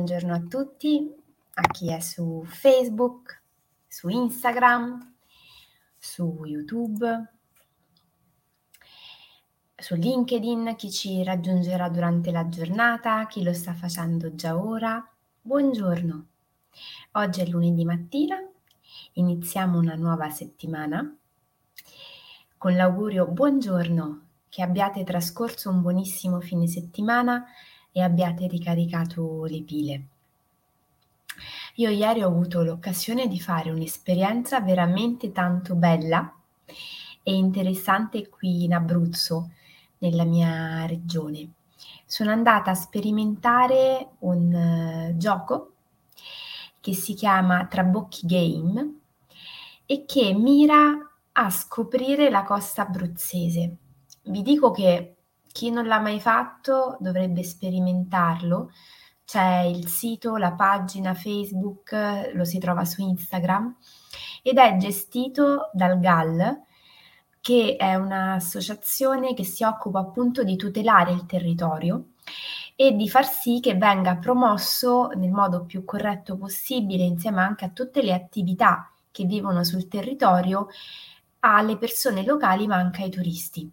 Buongiorno a tutti, a chi è su Facebook, su Instagram, su YouTube, su LinkedIn, chi ci raggiungerà durante la giornata, chi lo sta facendo già ora. Buongiorno. Oggi è lunedì mattina, iniziamo una nuova settimana con l'augurio buongiorno che abbiate trascorso un buonissimo fine settimana e abbiate ricaricato le pile. Io ieri ho avuto l'occasione di fare un'esperienza veramente tanto bella e interessante qui in Abruzzo, nella mia regione. Sono andata a sperimentare un uh, gioco che si chiama Trabocchi Game e che mira a scoprire la costa abruzzese vi dico che chi non l'ha mai fatto dovrebbe sperimentarlo. C'è il sito, la pagina Facebook, lo si trova su Instagram ed è gestito dal GAL, che è un'associazione che si occupa appunto di tutelare il territorio e di far sì che venga promosso nel modo più corretto possibile, insieme anche a tutte le attività che vivono sul territorio, alle persone locali ma anche ai turisti.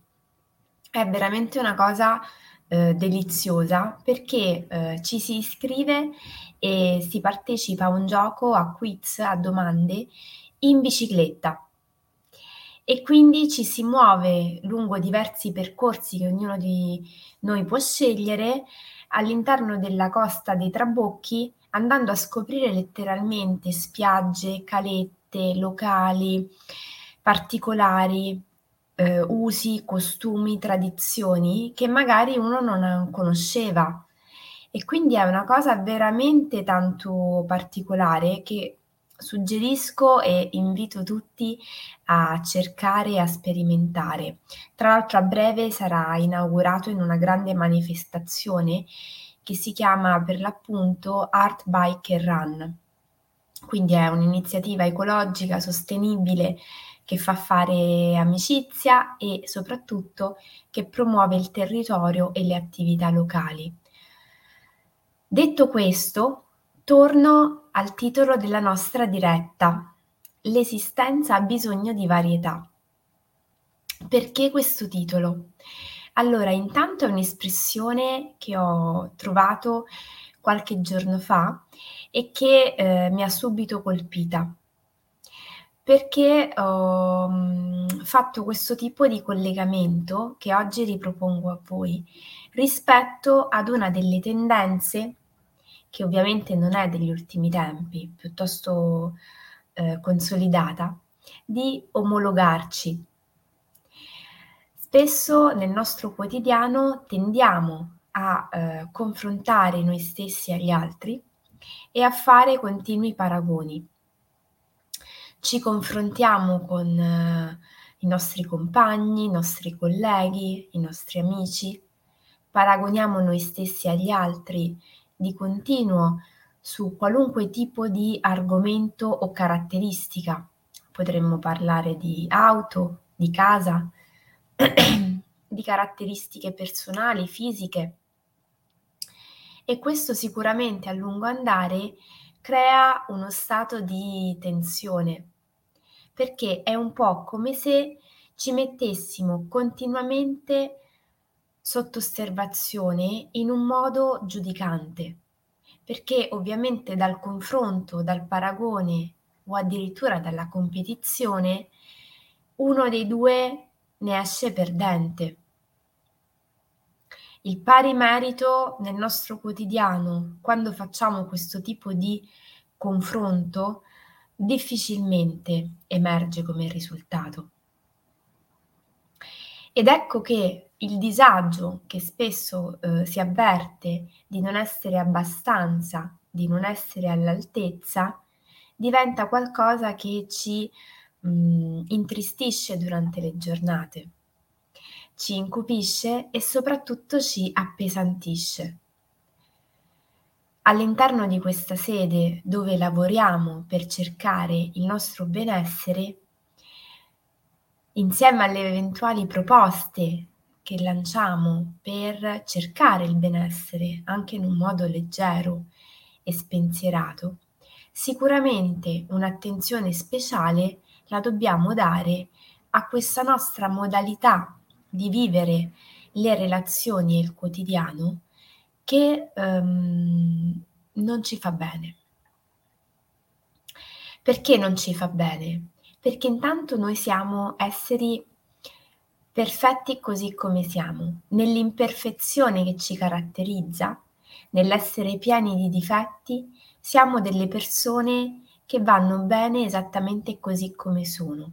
È veramente una cosa, ehm, deliziosa perché, ehm, ci si iscrive e si partecipa a un gioco, a quiz, a domande in bicicletta. E quindi ci si muove lungo diversi percorsi che ognuno di noi può scegliere all'interno della costa dei Trabocchi, andando a scoprire letteralmente spiagge, calette, locali particolari, eh, usi, costumi, tradizioni che magari uno non conosceva. E quindi è una cosa veramente tanto particolare che suggerisco e invito tutti a cercare e a sperimentare. Tra l'altro a breve sarà inaugurato in una grande manifestazione che si chiama per l'appunto Art Bike Run. Quindi è un'iniziativa ecologica, sostenibile che fa fare amicizia e soprattutto che promuove il territorio e le attività locali. Detto questo, torno al titolo della nostra diretta. L'esistenza ha bisogno di varietà. Perché questo titolo? Allora, intanto è un'espressione che ho trovato qualche giorno fa e che eh, mi ha subito colpita perché ho mhmm, fatto questo tipo di collegamento che oggi ripropongo a voi rispetto ad una delle tendenze che ovviamente non è degli ultimi tempi, piuttosto eh, consolidata, di omologarci. Spesso nel nostro quotidiano tendiamo a eh, confrontare noi stessi agli altri e a fare continui paragoni ci confrontiamo con eh, i nostri compagni, i nostri colleghi, i nostri amici, paragoniamo noi stessi agli altri di continuo su qualunque tipo di argomento o caratteristica. Potremmo parlare di auto, di casa, di caratteristiche personali, fisiche. E questo sicuramente a lungo andare crea uno stato di tensione, perché è un po' come se ci mettessimo continuamente sotto osservazione in un modo giudicante, perché ovviamente dal confronto, dal paragone o addirittura dalla competizione, uno dei due ne esce perdente. Il pari merito nel nostro quotidiano, quando facciamo questo tipo di confronto, difficilmente emerge come risultato. Ed ecco che il disagio che spesso eh, si avverte di non essere abbastanza, di non essere all'altezza, diventa qualcosa che ci mh, mm, intristisce durante le giornate ci incupisce e soprattutto ci appesantisce. All'interno di questa sede dove lavoriamo per cercare il nostro benessere, insieme alle eventuali proposte che lanciamo per cercare il benessere anche in un modo leggero e spensierato, sicuramente un'attenzione speciale la dobbiamo dare a questa nostra modalità di vivere le relazioni e il quotidiano che um, non ci fa bene. Perché non ci fa bene? Perché intanto noi siamo esseri perfetti così come siamo, nell'imperfezione che ci caratterizza, nell'essere pieni di difetti, siamo delle persone che vanno bene esattamente così come sono.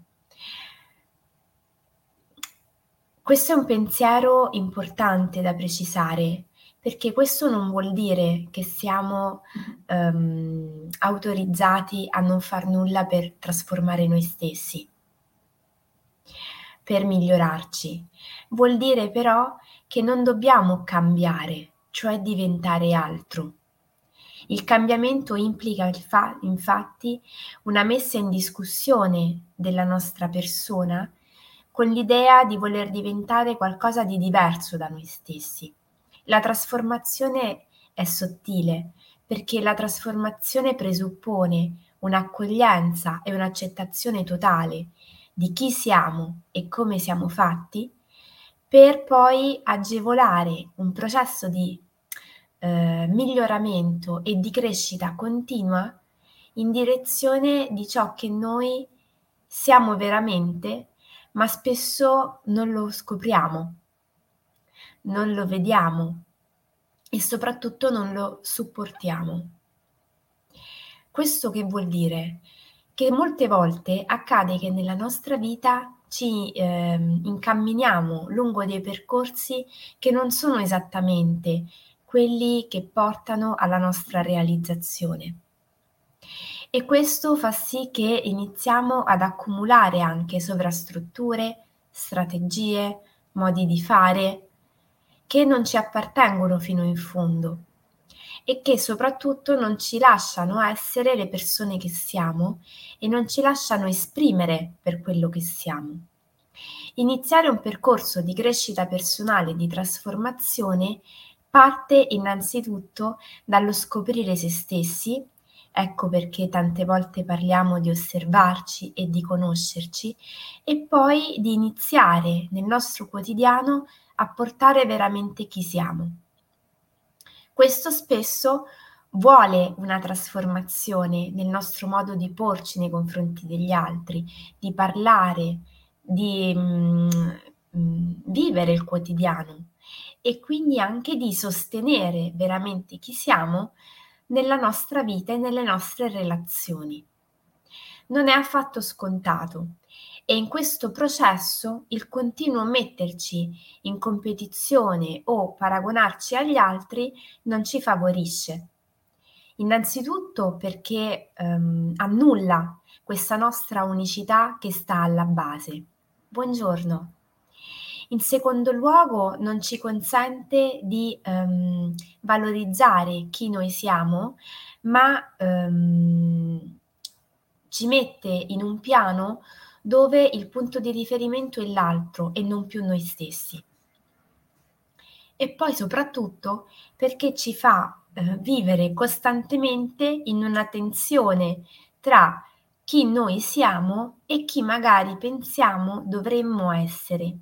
Questo è un pensiero importante da precisare, perché questo non vuol dire che siamo um, autorizzati a non far nulla per trasformare noi stessi per migliorarci. Vuol dire però che non dobbiamo cambiare, cioè diventare altro. Il cambiamento implica infatti una messa in discussione della nostra persona con l'idea di voler diventare qualcosa di diverso da noi stessi. La trasformazione è sottile perché la trasformazione presuppone un'accoglienza e un'accettazione totale di chi siamo e come siamo fatti, per poi agevolare un processo di eh, miglioramento e di crescita continua in direzione di ciò che noi siamo veramente, ma spesso non lo scopriamo, non lo vediamo e soprattutto non lo supportiamo. Questo che vuol dire? che molte volte accade che nella nostra vita ci eh, incamminiamo lungo dei percorsi che non sono esattamente quelli che portano alla nostra realizzazione. E questo fa sì che iniziamo ad accumulare anche sovrastrutture, strategie, modi di fare che non ci appartengono fino in fondo e che soprattutto non ci lasciano essere le persone che siamo e non ci lasciano esprimere per quello che siamo. Iniziare un percorso di crescita personale di trasformazione parte innanzitutto dallo scoprire se stessi, ecco perché tante volte parliamo di osservarci e di conoscerci, e poi di iniziare nel nostro quotidiano a portare veramente chi siamo. Questo spesso vuole una trasformazione nel nostro modo di porci nei confronti degli altri, di parlare, di mm, mm, vivere il quotidiano e quindi anche di sostenere veramente chi siamo nella nostra vita e nelle nostre relazioni. Non è affatto scontato e in questo processo il continuo metterci in competizione o paragonarci agli altri non ci favorisce. Innanzitutto perché ehm, annulla questa nostra unicità che sta alla base. Buongiorno. In secondo luogo non ci consente di ehm, valorizzare chi noi siamo, ma ehm, ci mette in un piano dove il punto di riferimento è l'altro e non più noi stessi. E poi soprattutto perché ci fa eh, vivere costantemente in una tensione tra chi noi siamo e chi magari pensiamo dovremmo essere.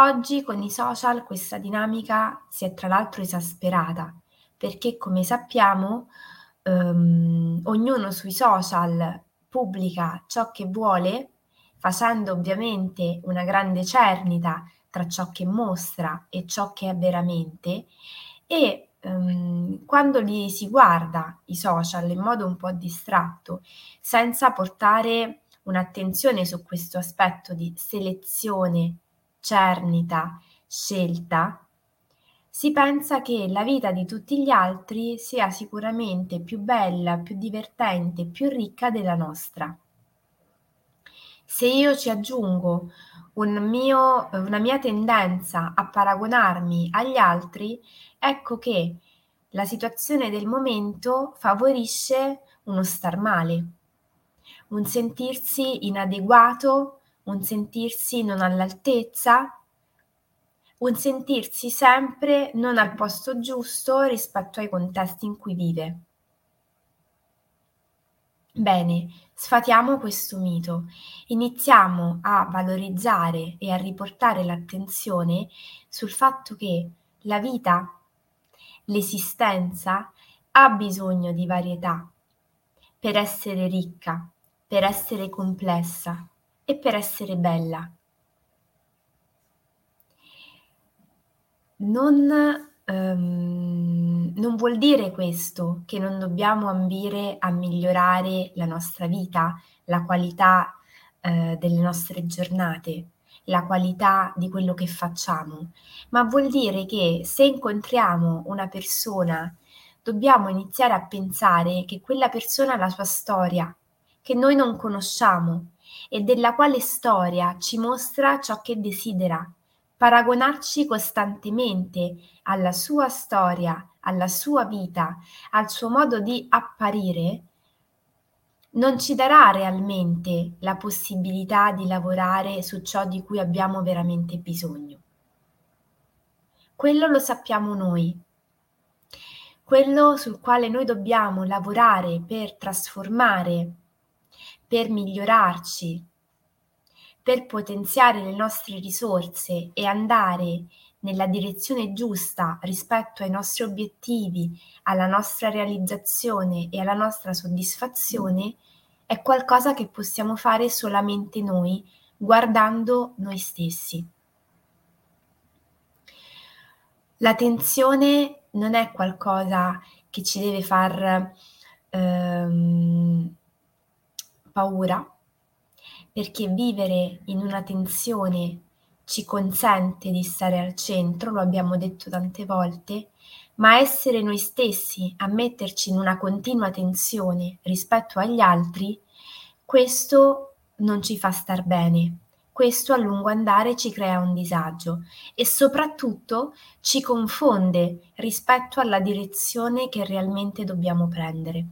Oggi con i social questa dinamica si è tra l'altro esasperata perché come sappiamo ehm, ognuno sui social pubblica ciò che vuole, facendo ovviamente una grande cernita tra ciò che mostra e ciò che è veramente. E um, quando li si guarda i social in modo un po' distratto, senza portare un'attenzione su questo aspetto di selezione, cernita, scelta, si pensa che la vita di tutti gli altri sia sicuramente più bella, più divertente, più ricca della nostra. Se io ci aggiungo un mio, una mia tendenza a paragonarmi agli altri, ecco che la situazione del momento favorisce uno star male, un sentirsi inadeguato un sentirsi non all'altezza, un sentirsi sempre non al posto giusto rispetto ai contesti in cui vive. Bene, sfatiamo questo mito. Iniziamo a valorizzare e a riportare l'attenzione sul fatto che la vita, l'esistenza, ha bisogno di varietà per essere ricca, per essere complessa e per essere bella. Non Um, non vuol dire questo che non dobbiamo ambire a migliorare la nostra vita, la qualità uh, delle nostre giornate, la qualità di quello che facciamo, ma vuol dire che se incontriamo una persona dobbiamo iniziare a pensare che quella persona ha la sua storia, che noi non conosciamo e della quale storia ci mostra ciò che desidera, paragonarci costantemente alla sua storia, alla sua vita, al suo modo di apparire, non ci darà realmente la possibilità di lavorare su ciò di cui abbiamo veramente bisogno. Quello lo sappiamo noi. Quello sul quale noi dobbiamo lavorare per trasformare, per migliorarci, per potenziare le nostre risorse e andare nella direzione giusta rispetto ai nostri obiettivi, alla nostra realizzazione e alla nostra soddisfazione, è qualcosa che possiamo fare solamente noi, guardando noi stessi. La tensione non è qualcosa che ci deve far ehm, paura, perché vivere in una tensione ci consente di stare al centro, lo abbiamo detto tante volte, ma essere noi stessi a metterci in una continua tensione rispetto agli altri, questo non ci fa star bene. Questo a lungo andare ci crea un disagio e soprattutto ci confonde rispetto alla direzione che realmente dobbiamo prendere.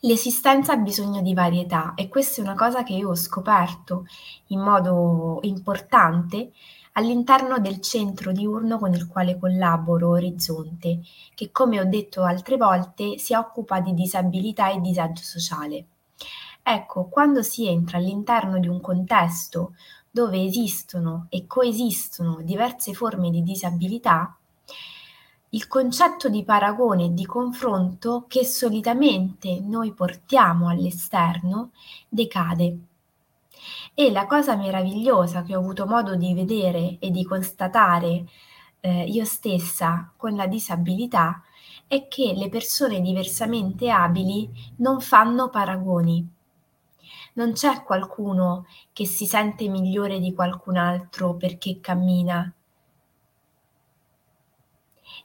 L'esistenza ha bisogno di varietà e questa è una cosa che io ho scoperto in modo importante all'interno del centro diurno con il quale collaboro Orizzonte, che come ho detto altre volte si occupa di disabilità e disagio sociale. Ecco, quando si entra all'interno di un contesto dove esistono e coesistono diverse forme di disabilità, il concetto di paragone e di confronto che solitamente noi portiamo all'esterno decade. E la cosa meravigliosa che ho avuto modo di vedere e di constatare eh, io stessa con la disabilità è che le persone diversamente abili non fanno paragoni. Non c'è qualcuno che si sente migliore di qualcun altro perché cammina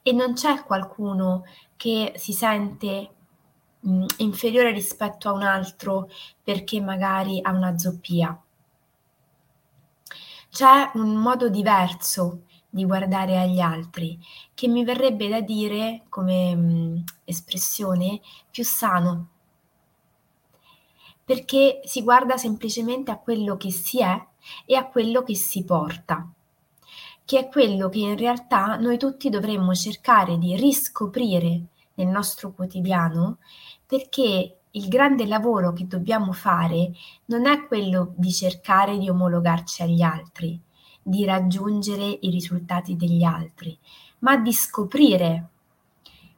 e non c'è qualcuno che si sente mh, inferiore rispetto a un altro perché magari ha una zoppia. C'è un modo diverso di guardare agli altri che mi verrebbe da dire come mh, espressione più sano perché si guarda semplicemente a quello che si è e a quello che si porta che è quello che in realtà noi tutti dovremmo cercare di riscoprire nel nostro quotidiano, perché il grande lavoro che dobbiamo fare non è quello di cercare di omologarci agli altri, di raggiungere i risultati degli altri, ma di scoprire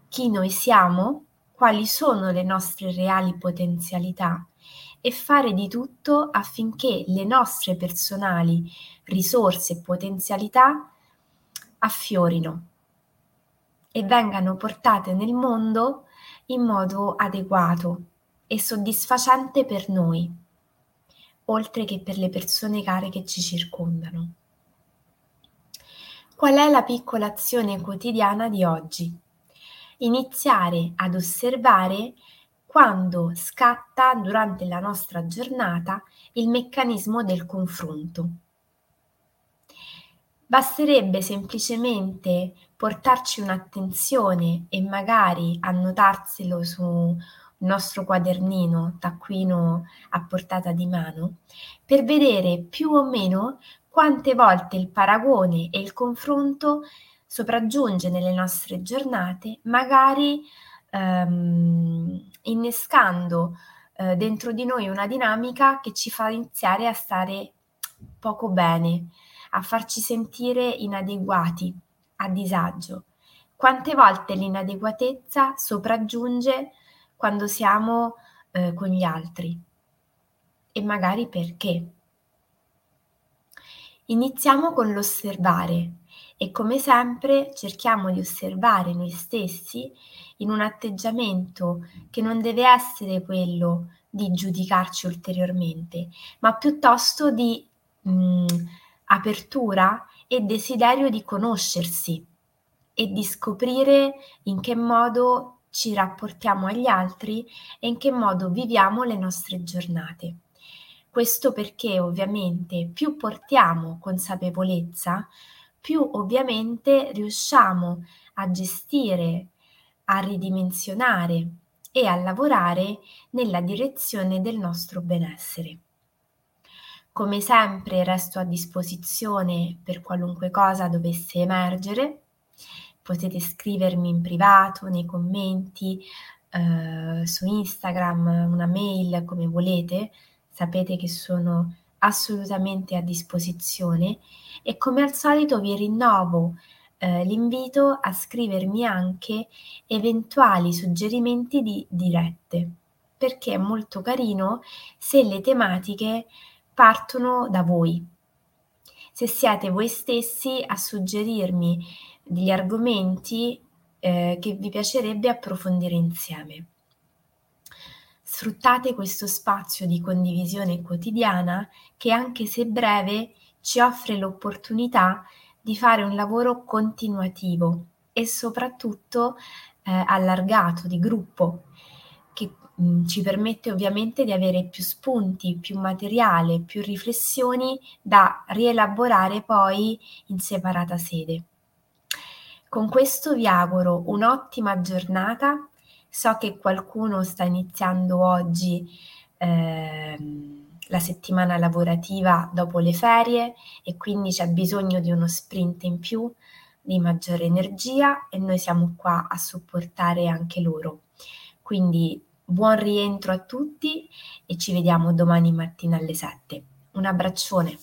chi noi siamo, quali sono le nostre reali potenzialità e fare di tutto affinché le nostre personali risorse e potenzialità affiorino e vengano portate nel mondo in modo adeguato e soddisfacente per noi, oltre che per le persone care che ci circondano. Qual è la piccola azione quotidiana di oggi? Iniziare ad osservare quando scatta durante la nostra giornata il meccanismo del confronto. Basterebbe semplicemente portarci un'attenzione e magari annotarselo su nostro quadernino, taccuino a portata di mano, per vedere più o meno quante volte il paragone e il confronto sopraggiunge nelle nostre giornate, magari ehm, innescando eh, dentro di noi una dinamica che ci fa iniziare a stare poco bene, a farci sentire inadeguati, a disagio. Quante volte l'inadeguatezza sopraggiunge quando siamo eh, con gli altri e magari perché. Iniziamo con l'osservare e come sempre cerchiamo di osservare noi stessi in un atteggiamento che non deve essere quello di giudicarci ulteriormente, ma piuttosto di mh, mm, apertura e desiderio di conoscersi e di scoprire in che modo ci rapportiamo agli altri e in che modo viviamo le nostre giornate. Questo perché ovviamente più portiamo consapevolezza, più ovviamente riusciamo a gestire, a ridimensionare e a lavorare nella direzione del nostro benessere. Come sempre resto a disposizione per qualunque cosa dovesse emergere. Potete scrivermi in privato, nei commenti, eh, su Instagram, una mail, come volete. Sapete che sono assolutamente a disposizione e come al solito vi rinnovo eh, l'invito a scrivermi anche eventuali suggerimenti di dirette perché è molto carino se le tematiche partono da voi. Se siete voi stessi a suggerirmi degli argomenti eh, che vi piacerebbe approfondire insieme. Sfruttate questo spazio di condivisione quotidiana che anche se breve ci offre l'opportunità di fare un lavoro continuativo e soprattutto eh, allargato di gruppo Mhmm, ci permette ovviamente di avere più spunti, più materiale, più riflessioni da rielaborare poi in separata sede. Con questo vi auguro un'ottima giornata. So che qualcuno sta iniziando oggi ehm, la settimana lavorativa dopo le ferie e quindi c'è bisogno di uno sprint in più, di maggiore energia e noi siamo qua a supportare anche loro. Quindi Buon rientro a tutti e ci vediamo domani mattina alle 7. Un abbraccione.